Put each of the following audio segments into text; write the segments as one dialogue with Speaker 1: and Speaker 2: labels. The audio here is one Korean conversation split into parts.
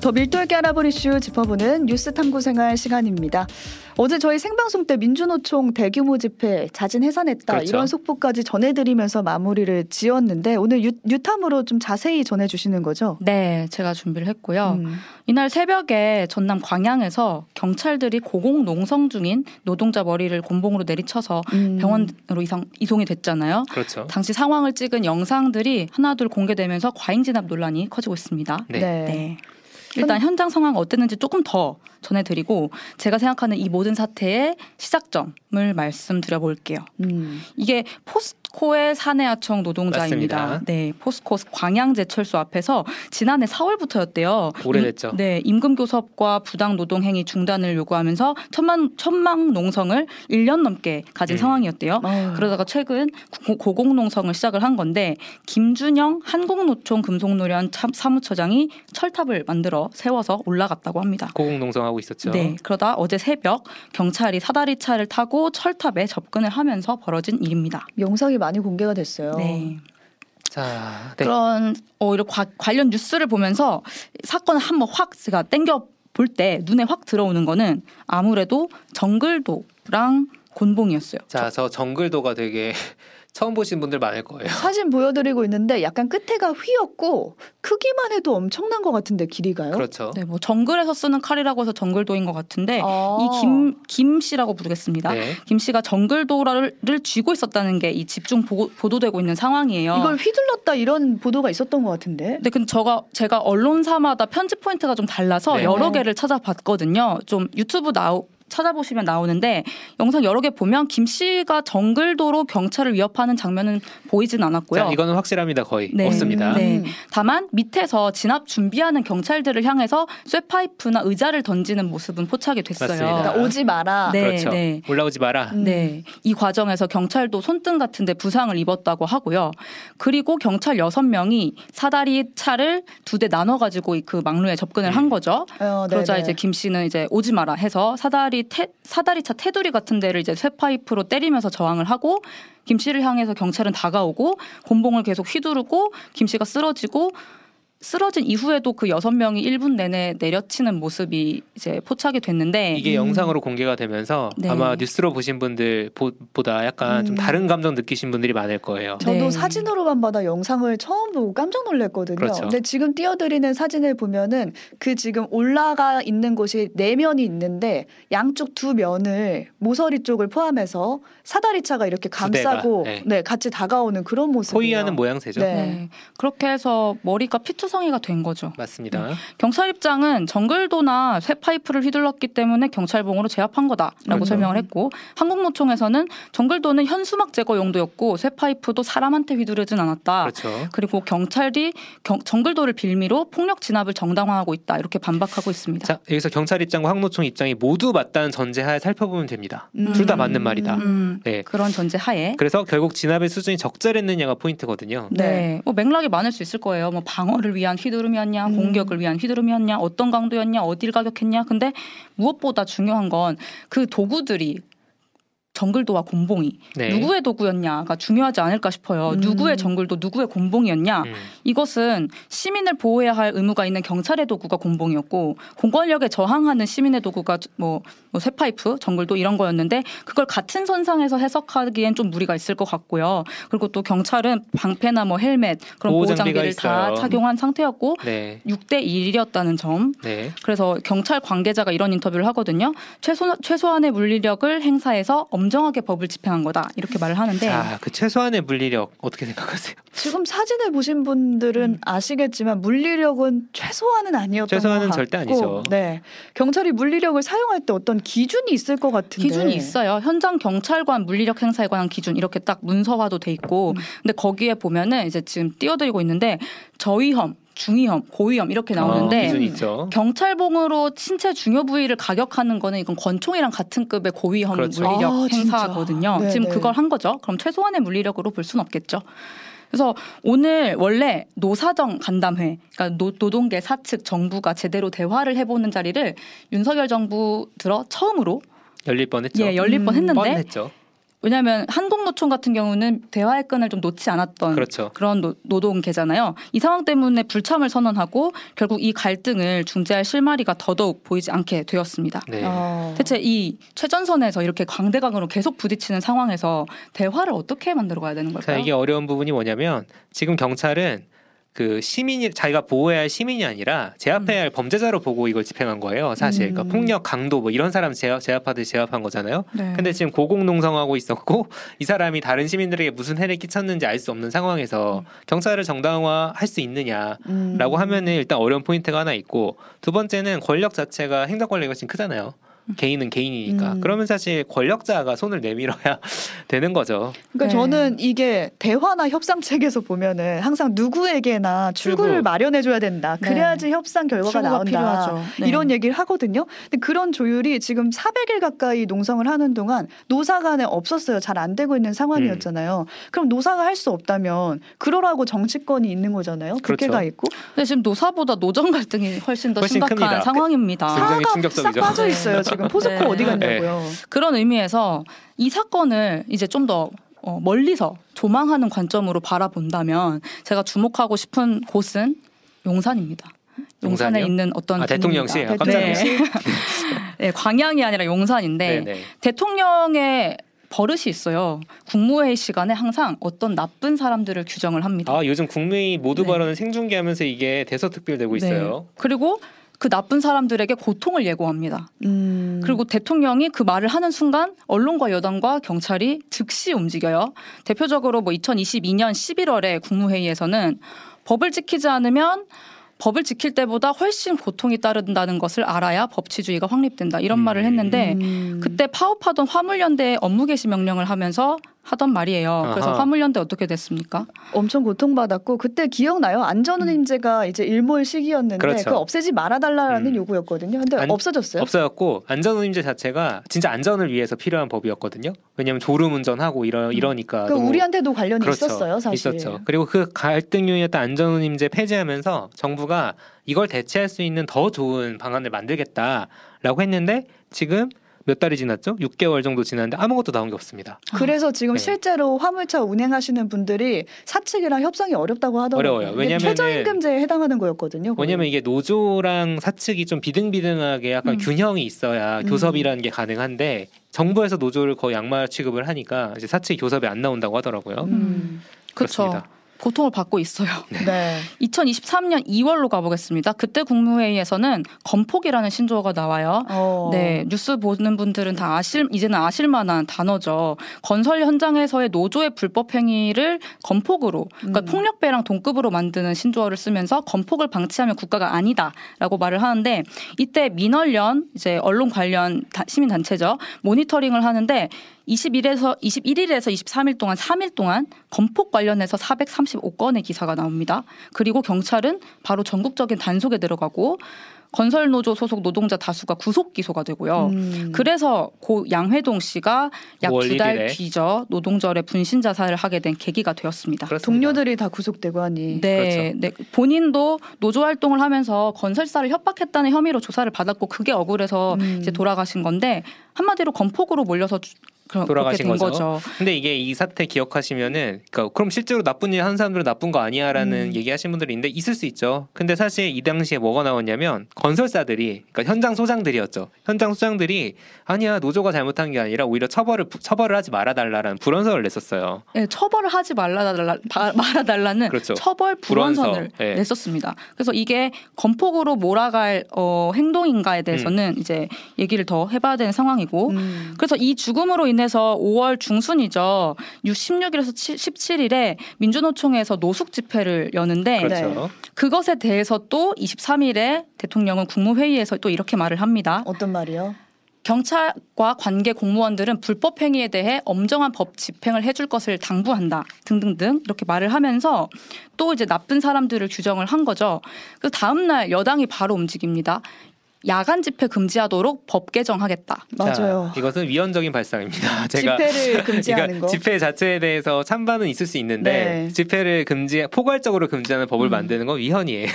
Speaker 1: 더 밀도 있게 알아볼 이슈 짚어보는 뉴스 탐구 생활 시간입니다. 어제 저희 생방송 때 민주노총 대규모 집회 자진 해산했다
Speaker 2: 그렇죠.
Speaker 1: 이런 속보까지 전해드리면서 마무리를 지었는데 오늘 유, 유탐으로 좀 자세히 전해주시는 거죠?
Speaker 3: 네, 제가 준비를 했고요.
Speaker 1: 음.
Speaker 3: 이날 새벽에 전남 광양에서 경찰들이 고공 농성 중인 노동자 머리를 곤봉으로 내리쳐서
Speaker 1: 음.
Speaker 3: 병원으로 이상, 이송이 됐잖아요.
Speaker 2: 그렇죠.
Speaker 3: 당시 상황을 찍은 영상들이 하나둘 공개되면서 과잉 진압 논란이 커지고 있습니다.
Speaker 2: 네.
Speaker 1: 네.
Speaker 3: 네. 일단 현장 상황 어땠는지 조금 더 전해드리고 제가 생각하는 이 모든 사태의 시작점을 말씀드려 볼게요.
Speaker 1: 음.
Speaker 3: 이게 포스 코의 사내하청 노동자입니다.
Speaker 2: 맞습니다.
Speaker 3: 네, 포스코 광양제철소 앞에서 지난해 4월부터였대요.
Speaker 2: 오래됐죠.
Speaker 3: 네, 임금 교섭과 부당 노동 행위 중단을 요구하면서 천만 천망 농성을 1년 넘게 가진
Speaker 2: 음.
Speaker 3: 상황이었대요.
Speaker 1: 어휴.
Speaker 3: 그러다가 최근 고- 고공 농성을 시작을 한 건데 김준영 한국노총 금속노련 참- 사무처장이 철탑을 만들어 세워서 올라갔다고 합니다.
Speaker 2: 고공 농성하고 있었죠.
Speaker 3: 네, 그러다 어제 새벽 경찰이 사다리 차를 타고 철탑에 접근을 하면서 벌어진 일입니다.
Speaker 1: 영상이 많이 공개가 됐어요.
Speaker 3: 네.
Speaker 2: 자, 네.
Speaker 3: 그런 어, 이런 과- 관련 뉴스를 보면서 사건을 한번 확 제가 땡겨 볼 때 눈에 확 들어오는 거는 아무래도 정글도랑 곤봉이었어요.
Speaker 2: 자, 저 정글도가 되게 처음 보신 분들 많을 거예요.
Speaker 1: 사진 보여드리고 있는데 약간 끝에가 휘었고 크기만 해도 엄청난 것 같은데 길이가요?
Speaker 2: 그렇죠.
Speaker 3: 네, 뭐 정글에서 쓰는 칼이라고 해서 정글도인 것 같은데
Speaker 1: 아.
Speaker 3: 이김김 씨라고 부르겠습니다.
Speaker 2: 네.
Speaker 3: 김 씨가 정글도를 쥐고 있었다는 게 이 집중 보고, 보도되고 있는 상황이에요.
Speaker 1: 이걸 휘둘렀다 이런 보도가 있었던 것 같은데.
Speaker 3: 근데 근데 저가 제가 언론사마다 편집 포인트가 좀 달라서
Speaker 2: 네.
Speaker 3: 여러 개를 찾아봤거든요. 좀 유튜브 나오 찾아보시면 나오는데 영상 여러 개 보면 김 씨가 정글도로 경찰을 위협하는 장면은 보이진 않았고요.
Speaker 2: 자, 이거는 확실합니다. 거의
Speaker 3: 네.
Speaker 2: 없습니다.
Speaker 3: 네.
Speaker 1: 음.
Speaker 3: 다만 밑에서 진압 준비하는 경찰들을 향해서 쇠파이프나 의자를 던지는 모습은 포착이 됐어요.
Speaker 1: 그러니까 오지 마라.
Speaker 3: 네,
Speaker 2: 그렇죠.
Speaker 3: 네.
Speaker 2: 올라오지 마라.
Speaker 1: 음.
Speaker 3: 네. 이 과정에서 경찰도 손등 같은데 부상을 입었다고 하고요. 그리고 경찰 여섯 명이 사다리 차를 두 대 나눠 가지고 그 막루에 접근을
Speaker 2: 음.
Speaker 3: 한 거죠.
Speaker 1: 어,
Speaker 3: 그러자
Speaker 1: 네네.
Speaker 3: 이제 김 씨는 이제 오지 마라 해서 사다리 테, 사다리차 테두리 같은 데를 이제 쇠파이프로 때리면서 저항을 하고 김 씨를 향해서 경찰은 다가오고 곤봉을 계속 휘두르고 김 씨가 쓰러지고 쓰러진 이후에도 그 여섯 명이 1분 내내 내려치는 모습이 이제 포착이 됐는데
Speaker 2: 이게
Speaker 1: 음.
Speaker 2: 영상으로 공개가 되면서
Speaker 3: 네.
Speaker 2: 아마 뉴스로 보신 분들 보, 보다 약간 좀
Speaker 1: 음.
Speaker 2: 다른 감정 느끼신 분들이 많을 거예요.
Speaker 1: 저도
Speaker 3: 네.
Speaker 1: 사진으로만 받아 영상을 처음 보고 깜짝 놀랐거든요.
Speaker 2: 그렇죠.
Speaker 1: 근데 지금 띄워드리는 사진을 보면은 그 지금 올라가 있는 곳이 네 면이 있는데 양쪽 두 면을 모서리 쪽을 포함해서 사다리차가 이렇게 감싸고
Speaker 2: 네.
Speaker 1: 네. 같이 다가오는 그런 모습이에요.
Speaker 2: 포위하는 모양새죠.
Speaker 1: 네.
Speaker 3: 네. 그렇게 해서 머리가 피투성이가 된 거죠.
Speaker 2: 맞습니다.
Speaker 3: 경찰 입장은 정글도나 쇠 파이프를 휘둘렀기 때문에 경찰봉으로 제압한 거다라고
Speaker 1: 그렇죠.
Speaker 3: 설명을 했고 한국노총에서는 정글도는 현수막 제거 용도였고 쇠 파이프도 사람한테 휘두르진 않았다.
Speaker 2: 그렇죠.
Speaker 3: 그리고 경찰이 경- 정글도를 빌미로 폭력 진압을 정당화하고 있다 이렇게 반박하고 있습니다.
Speaker 2: 자, 여기서 경찰 입장과 항노총 입장이 모두 맞다는 전제하에 살펴보면 됩니다.
Speaker 1: 음.
Speaker 2: 둘다 맞는 말이다.
Speaker 3: 음,
Speaker 2: 네.
Speaker 3: 그런 전제 하에
Speaker 2: 그래서 결국 진압의 수준이 적절했느냐가 포인트거든요.
Speaker 3: 네.
Speaker 1: 네.
Speaker 3: 뭐 맥락이 많을 수 있을 거예요. 뭐 방어를 위한 휘두름이었냐,
Speaker 1: 음.
Speaker 3: 공격을 위한 휘두름이었냐, 어떤 강도였냐, 어디를 가격했냐. 근데 무엇보다 중요한 건 그 도구들이 정글도와 곤봉이
Speaker 2: 네.
Speaker 3: 누구의 도구였냐가 중요하지 않을까 싶어요.
Speaker 1: 음.
Speaker 3: 누구의 정글도 누구의 곤봉이었냐.
Speaker 2: 음.
Speaker 3: 이것은 시민을 보호해야 할 의무가 있는 경찰의 도구가 곤봉이었고 공권력에 저항하는 시민의 도구가 뭐, 뭐 쇠파이프, 정글도 이런 거였는데 그걸 같은 선상에서 해석하기엔 좀 무리가 있을 것 같고요. 그리고 또 경찰은 방패나 뭐 헬멧 그런
Speaker 2: 보호
Speaker 3: 장비를 다. 착용한 상태였고
Speaker 2: 네.
Speaker 3: 6대 1이었다는 점.
Speaker 2: 네.
Speaker 3: 그래서 경찰 관계자가 이런 인터뷰를 하거든요. 최소, 최소한의 물리력을 행사해서 엄 정하게 법을 집행한 거다. 이렇게 말을 하는데
Speaker 2: 자, 그 최소한의 물리력 어떻게 생각하세요?
Speaker 1: 지금 사진을 보신 분들은
Speaker 3: 음.
Speaker 1: 아시겠지만 물리력은 최소한은 아니었던
Speaker 2: 최소한은
Speaker 1: 것
Speaker 2: 절대
Speaker 1: 같고,
Speaker 2: 아니죠.
Speaker 1: 네, 경찰이 물리력을 사용할 때 어떤 기준이 있을 것 같은데
Speaker 3: 기준이 있어요. 현장 경찰관 물리력 행사에 관한 기준 이렇게 딱 문서화도 돼 있고,
Speaker 1: 음.
Speaker 3: 근데 거기에 보면은 이제 지금 띄워드리고 있는데 저위험, 중위험, 고위험 이렇게
Speaker 2: 어,
Speaker 3: 나오는데
Speaker 2: 있죠.
Speaker 3: 경찰봉으로 신체 중요 부위를 가격하는 거는 이건 권총이랑 같은 급의 고위험
Speaker 2: 그렇죠.
Speaker 3: 물리력
Speaker 1: 아.
Speaker 3: 행사거든요.
Speaker 1: 네,
Speaker 3: 지금
Speaker 1: 네.
Speaker 3: 그걸 한 거죠. 그럼 최소한의 물리력으로 볼 수는 없겠죠. 그래서 오늘 원래 노사정 간담회, 그러니까 노, 노동계 사측 정부가 제대로 대화를 해보는 자리를 윤석열 정부 들어 처음으로
Speaker 2: 열릴 뻔했죠.
Speaker 3: 예 열릴
Speaker 1: 음,
Speaker 3: 뻔했는데
Speaker 2: 뻔했죠.
Speaker 3: 왜냐하면 한국노총 같은 경우는 대화의 끈을 좀 놓지 않았던
Speaker 2: 그렇죠.
Speaker 3: 그런 노, 노동계잖아요. 이 상황 때문에 불참을 선언하고 결국 이 갈등을 중재할 실마리가 더더욱 보이지 않게 되었습니다.
Speaker 2: 네.
Speaker 1: 어.
Speaker 3: 대체 이 최전선에서 이렇게 강대강으로 계속 부딪히는 상황에서 대화를 어떻게 만들어 가야 되는
Speaker 2: 자,
Speaker 3: 걸까요?
Speaker 2: 이게 어려운 부분이 뭐냐면 지금 경찰은 그 시민이 자기가 보호해야 할 시민이 아니라 제압해야 할 범죄자로 보고 이걸 집행한 거예요. 사실
Speaker 1: 음.
Speaker 2: 그러니까 폭력, 강도 뭐 이런 사람 제압, 제압하듯이 제압한 거잖아요.
Speaker 3: 네.
Speaker 2: 근데 지금 고공농성하고 있었고 이 사람이 다른 시민들에게 무슨 해를 끼쳤는지 알 수 없는 상황에서 경찰을 정당화할 수 있느냐라고
Speaker 1: 음.
Speaker 2: 하면은 일단 어려운 포인트가 하나 있고 두 번째는 권력 자체가 행정 권력이 훨씬 크잖아요. 개인은 개인이니까
Speaker 1: 음.
Speaker 2: 그러면 사실 권력자가 손을 내밀어야 되는 거죠.
Speaker 1: 그러니까
Speaker 3: 네.
Speaker 1: 저는 이게 대화나 협상 책에서 보면은 항상 누구에게나 출구를
Speaker 2: 출구.
Speaker 1: 마련해 줘야 된다.
Speaker 3: 네.
Speaker 1: 그래야지 협상 결과가 나온다.
Speaker 3: 필요하죠. 네.
Speaker 1: 이런 얘기를 하거든요. 근데 그런 조율이 지금 400일 가까이 농성을 하는 동안 노사 간에 없었어요. 잘 안 되고 있는 상황이었잖아요.
Speaker 2: 음.
Speaker 1: 그럼 노사가 할 수 없다면 그러라고 정치권이 있는 거잖아요. 국회가
Speaker 2: 그렇죠.
Speaker 1: 있고
Speaker 3: 근데 지금 노사보다 노정 갈등이 훨씬 더
Speaker 2: 훨씬
Speaker 3: 심각한
Speaker 2: 큽니다.
Speaker 3: 상황입니다.
Speaker 1: 사가. 싹 빠져 있어요. 지금 포스코
Speaker 3: 네.
Speaker 1: 어디 갔냐고요.
Speaker 3: 그런 의미에서 이 사건을 이제 좀더 어, 멀리서 조망하는 관점으로 바라본다면 제가 주목하고 싶은 곳은 용산입니다. 용산에
Speaker 2: 용산이요?
Speaker 3: 있는 어떤
Speaker 2: 아, 대통령실? 아.
Speaker 3: 네. 네, 광양이 아니라 용산인데
Speaker 2: 네네.
Speaker 3: 대통령의 버릇이 있어요. 국무회의 시간에 항상 어떤 나쁜 사람들을 규정을 합니다.
Speaker 2: 아 요즘 국무회의 모두
Speaker 3: 네.
Speaker 2: 발언을 생중계하면서 이게 대서특필되고 있어요.
Speaker 3: 네. 그리고 그 나쁜 사람들에게 고통을 예고합니다.
Speaker 1: 음.
Speaker 3: 그리고 대통령이 그 말을 하는 순간 언론과 여당과 경찰이 즉시 움직여요. 대표적으로 뭐 2022년 11월에 국무회의에서는 법을 지키지 않으면 법을 지킬 때보다 훨씬 고통이 따른다는 것을 알아야 법치주의가 확립된다. 이런
Speaker 2: 음.
Speaker 3: 말을 했는데
Speaker 1: 음.
Speaker 3: 그때 파업하던 화물연대에 업무 개시 명령을 하면서 하던 말이에요. 그래서
Speaker 2: 아하.
Speaker 3: 화물연대 어떻게 됐습니까?
Speaker 1: 엄청 고통받았고 그때 기억나요? 안전운임제가 이제 일몰 시기였는데
Speaker 2: 그렇죠.
Speaker 1: 그거 없애지 말아달라는
Speaker 2: 음.
Speaker 1: 요구였거든요. 근데
Speaker 2: 안-
Speaker 1: 없어졌어요.
Speaker 2: 없어졌고 안전운임제 자체가 진짜 안전을 위해서 필요한 법이었거든요. 왜냐하면 졸음운전하고 이러 이러니까
Speaker 1: 그
Speaker 2: 너무
Speaker 1: 우리한테도 관련이
Speaker 2: 그렇죠.
Speaker 1: 있었어요, 사실.
Speaker 2: 있었죠. 그리고 그 갈등 요인이었던 안전운임제 폐지하면서 정부가 이걸 대체할 수 있는 더 좋은 방안을 만들겠다라고 했는데 지금 몇 달이 지났죠? 6개월 정도 지났는데 아무것도 나온 게 없습니다.
Speaker 1: 그래서 지금
Speaker 2: 네.
Speaker 1: 실제로 화물차 운행하시는 분들이 사측이랑 협상이 어렵다고 하더라고요.
Speaker 2: 어려워요.
Speaker 1: 이게
Speaker 2: 왜냐면은-
Speaker 1: 최저임금제에 해당하는 거였거든요. 거의.
Speaker 2: 왜냐면 이게 노조랑 사측이 좀 비등비등하게 약간
Speaker 1: 음.
Speaker 2: 균형이 있어야
Speaker 1: 음.
Speaker 2: 교섭이라는 게 가능한데 정부에서 노조를 거의 양말 취급을 하니까 이제 사측이 교섭이 안 나온다고 하더라고요.
Speaker 1: 음.
Speaker 2: 그렇습니다.
Speaker 3: 고통을 받고 있어요.
Speaker 1: 네.
Speaker 3: 2023년 2월로 가보겠습니다. 그때 국무회의에서는 건폭이라는 신조어가 나와요.
Speaker 1: 어.
Speaker 3: 네, 뉴스 보는 분들은 다 아실 이제는 아실 만한 단어죠. 건설 현장에서의 노조의 불법 행위를 건폭으로, 그러니까
Speaker 1: 음.
Speaker 3: 폭력배랑 동급으로 만드는 신조어를 쓰면서 건폭을 방치하면 국가가 아니다라고 말을 하는데 이때 민원련 이제 언론 관련 다- 시민 단체죠 모니터링을 하는데 21에서 21일에서 23일 동안 3일 동안 건폭 관련해서 435건의 기사가 나옵니다. 그리고 경찰은 바로 전국적인 단속에 들어가고 건설 노조 소속 노동자 다수가 구속 기소가 되고요.
Speaker 1: 음.
Speaker 3: 그래서 고 양회동 씨가 약
Speaker 2: 5월
Speaker 3: 두달
Speaker 2: 1일에.
Speaker 3: 뒤죠 노동절에 분신 자살을 하게 된 계기가 되었습니다.
Speaker 2: 그렇습니다.
Speaker 1: 동료들이 다 구속되고 하니.
Speaker 3: 네, 네. 본인도 노조 활동을 하면서 건설사를 협박했다는 혐의로 조사를 받았고 그게 억울해서
Speaker 1: 음.
Speaker 3: 이제 돌아가신 건데 한마디로 건폭으로 몰려서 주- 그렇게
Speaker 2: 돌아가신
Speaker 3: 된
Speaker 2: 거죠.
Speaker 3: 거죠.
Speaker 2: 근데 이게 이 사태 기억하시면은 그러니까 그럼 실제로 나쁜 일 하는 사람들은 나쁜 거 아니야라는
Speaker 1: 음.
Speaker 2: 얘기하신 분들이 있는데 있을 수 있죠. 근데 사실 이 당시에 뭐가 나왔냐면 건설사들이 그러니까 현장 소장들이었죠. 현장 소장들이 아니야 노조가 잘못한 게 아니라 오히려 처벌을 처벌을 하지 말아달라는 불원서를 냈었어요.
Speaker 3: 네, 처벌을 하지 말아달라, 바- 말아달라는
Speaker 2: 그렇죠.
Speaker 3: 처벌
Speaker 2: 불원서.
Speaker 3: 불원선을
Speaker 2: 네.
Speaker 3: 냈었습니다. 그래서 이게 건폭으로 몰아갈 어, 행동인가에 대해서는 이제 얘기를 더 해봐야 되는 상황이고
Speaker 1: 음.
Speaker 3: 그래서 이 죽음으로 인해 서 5월 중순이죠. 16일에서 17일에 민주노총에서 노숙 집회를 여는데
Speaker 2: 그렇죠.
Speaker 3: 그것에 대해서 또 23일에 대통령은 국무회의에서 또 이렇게 말을 합니다.
Speaker 1: 어떤 말이요?
Speaker 3: 경찰과 관계 공무원들은 불법 행위에 대해 엄정한 법 집행을 해줄 것을 당부한다 등등등 이렇게 말을 하면서 또 이제 나쁜 사람들을 규정을 한 거죠. 그 다음 날 여당이 바로 움직입니다. 야간 집회 금지하도록 법 개정하겠다.
Speaker 1: 맞아요.
Speaker 2: 자, 이것은 위헌적인 발상입니다. 제가
Speaker 1: 집회를 금지하는
Speaker 2: 그러니까
Speaker 1: 거.
Speaker 2: 집회 자체에 대해서 찬반은 있을 수 있는데
Speaker 1: 네.
Speaker 2: 집회를 금지 포괄적으로 금지하는 법을
Speaker 3: 음.
Speaker 2: 만드는 건 위헌이에요.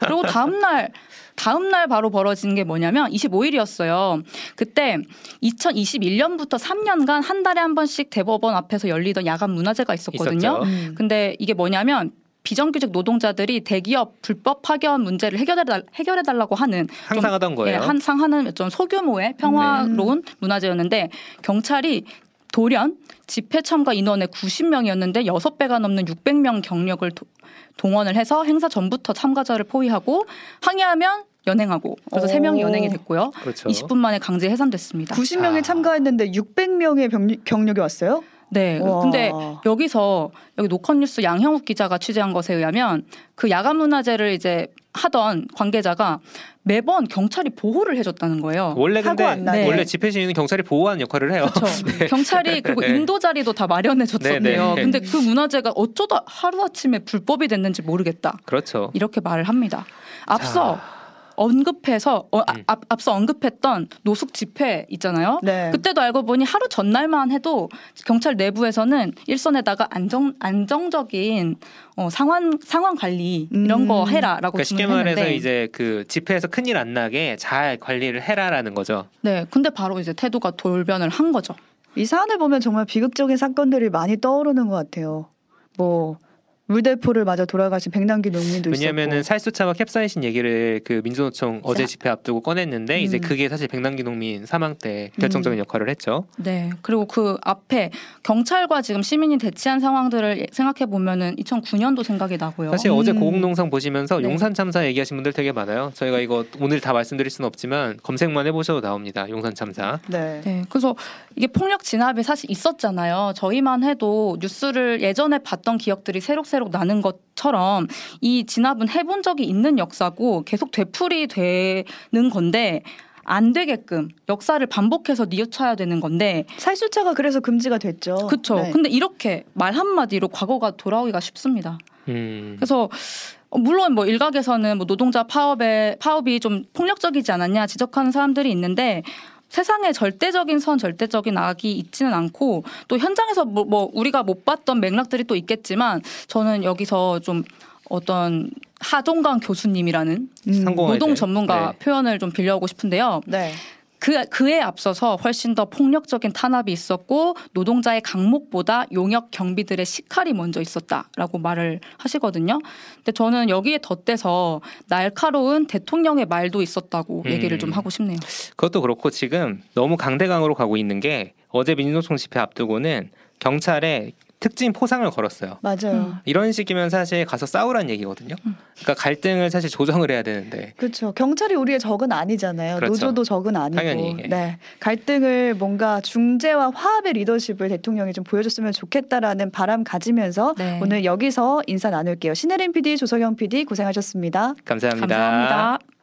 Speaker 3: 그리고 다음 날 다음 날 바로 벌어진 게 뭐냐면 25일이었어요. 그때 2021년부터 3년간 한 달에 한 번씩 대법원 앞에서 열리던 야간 문화제가 있었거든요.
Speaker 2: 있었죠.
Speaker 1: 음.
Speaker 3: 근데 이게 뭐냐면 비정규직 노동자들이 대기업 불법 파견 문제를 해결해 달 해결해 달라고 하는
Speaker 2: 항상 하던
Speaker 3: 예,
Speaker 2: 거예요.
Speaker 3: 한상 하는 좀 소규모의 평화로운 문화제였는데 경찰이 돌연 집회 참가 인원의 90명이었는데 6배가 넘는 600명 경력을 도- 동원을 해서 행사 전부터 참가자를 포위하고 항의하면 연행하고 그래서
Speaker 1: 오.
Speaker 3: 3명이 연행이 됐고요.
Speaker 2: 그렇죠.
Speaker 3: 20분 만에 강제 해산됐습니다.
Speaker 1: 90명이
Speaker 2: 아.
Speaker 1: 참가했는데 600명의 병력, 경력이 왔어요?
Speaker 3: 네.
Speaker 1: 와.
Speaker 3: 근데 여기서 여기 노컷뉴스 양형욱 기자가 취재한 것에 의하면 그 야간 문화제를 이제 하던 관계자가 매번 경찰이 보호를 해줬다는 거예요.
Speaker 2: 원래 근데
Speaker 1: 안 나게.
Speaker 2: 원래 집회 시위는 경찰이 보호하는 역할을 해요.
Speaker 3: 그렇죠. 경찰이 그리고
Speaker 2: 네.
Speaker 3: 인도 자리도 다 마련해 줬었네요.
Speaker 2: 네, 네.
Speaker 3: 근데 그 문화제가 어쩌다 하루 아침에 불법이 됐는지 모르겠다.
Speaker 2: 그렇죠.
Speaker 3: 이렇게 말을 합니다. 앞서
Speaker 2: 자,
Speaker 3: 언급해서 어, 아,
Speaker 2: 음.
Speaker 3: 앞, 앞서 언급했던 노숙 집회 있잖아요.
Speaker 1: 네.
Speaker 3: 그때도 알고 보니 하루 전날만 해도 경찰 내부에서는 일선에다가 안정 안정적인 어, 상황 상황 관리 이런
Speaker 1: 음.
Speaker 3: 거 해라라고
Speaker 2: 그러니까 쉽게 말해서
Speaker 3: 했는데
Speaker 2: 이제 그 집회에서 큰일 안 나게 잘 관리를 해라라는 거죠.
Speaker 3: 네 근데 바로 이제 태도가 돌변을 한 거죠.
Speaker 1: 이 사안을 보면 정말 비극적인 사건들이 많이 떠오르는 것 같아요. 뭐 물대포를 맞아 돌아가신 백남기 농민도
Speaker 2: 왜냐하면은
Speaker 1: 있었고.
Speaker 2: 살수차와 캡사이신 얘기를 그 민주노총 어제
Speaker 3: 자.
Speaker 2: 집회 앞두고 꺼냈는데 이제
Speaker 1: 음.
Speaker 2: 그게 사실 백남기 농민 사망 때 결정적인 역할을 했죠.
Speaker 3: 네 그리고 그 앞에 경찰과 지금 시민이 대치한 상황들을 생각해 보면은 2009년도 생각이 나고요.
Speaker 2: 사실 어제
Speaker 1: 음.
Speaker 2: 고공농성 보시면서
Speaker 3: 네.
Speaker 2: 용산 참사 얘기하신 분들 되게 많아요. 저희가 이거 오늘 다 말씀드릴 수는 없지만 검색만 해보셔도 나옵니다. 용산 참사.
Speaker 1: 네.
Speaker 3: 네, 그래서 이게 폭력 진압이 사실 있었잖아요. 저희만 해도 뉴스를 예전에 봤던 기억들이 새록새록 나는 것처럼 이 진압은 해본 적이 있는 역사고 계속 되풀이 되는 건데 안 되게끔 역사를 반복해서 뉘우쳐야 되는 건데
Speaker 1: 살수차가 그래서 금지가 됐죠.
Speaker 3: 그렇죠.
Speaker 1: 네.
Speaker 3: 근데 이렇게 말 한마디로 과거가 돌아오기가 쉽습니다.
Speaker 2: 음.
Speaker 3: 그래서 어, 물론 뭐 일각에서는 뭐 노동자 파업에 파업이 좀 폭력적이지 않았냐 지적하는 사람들이 있는데 세상에 절대적인 선, 절대적인 악이 있지는 않고 또 현장에서 뭐, 뭐 우리가 못 봤던 맥락들이 또 있겠지만 저는 여기서 좀 어떤 하동강 교수님이라는
Speaker 1: 음.
Speaker 3: 노동
Speaker 2: 네.
Speaker 3: 전문가
Speaker 2: 네.
Speaker 3: 표현을 좀 빌려오고 싶은데요.
Speaker 1: 네.
Speaker 3: 그 그에 앞서서 훨씬 더 폭력적인 탄압이 있었고 노동자의 강목보다 용역 경비들의 식칼이 먼저 있었다라고 말을 하시거든요. 근데 저는 여기에 덧대서 날카로운 대통령의 말도 있었다고
Speaker 2: 음.
Speaker 3: 얘기를 좀 하고 싶네요.
Speaker 2: 그것도 그렇고 지금 너무 강대강으로 가고 있는 게 어제 민주노총 집회 앞두고는 경찰에 특진 포상을 걸었어요.
Speaker 1: 맞아요.
Speaker 3: 음.
Speaker 2: 이런 식이면 사실 가서 싸우란 얘기거든요. 그러니까 갈등을 사실 조정을 해야 되는데
Speaker 1: 그렇죠. 경찰이 우리의 적은 아니잖아요.
Speaker 2: 그렇죠.
Speaker 1: 노조도 적은 아니고.
Speaker 2: 당연히, 예.
Speaker 1: 네. 갈등을 뭔가 중재와 화합의 리더십을 대통령이 좀 보여줬으면 좋겠다라는 바람 가지면서
Speaker 3: 네.
Speaker 1: 오늘 여기서 인사 나눌게요. 신혜림 PD, 조석영 PD 고생하셨습니다.
Speaker 2: 감사합니다.
Speaker 3: 감사합니다.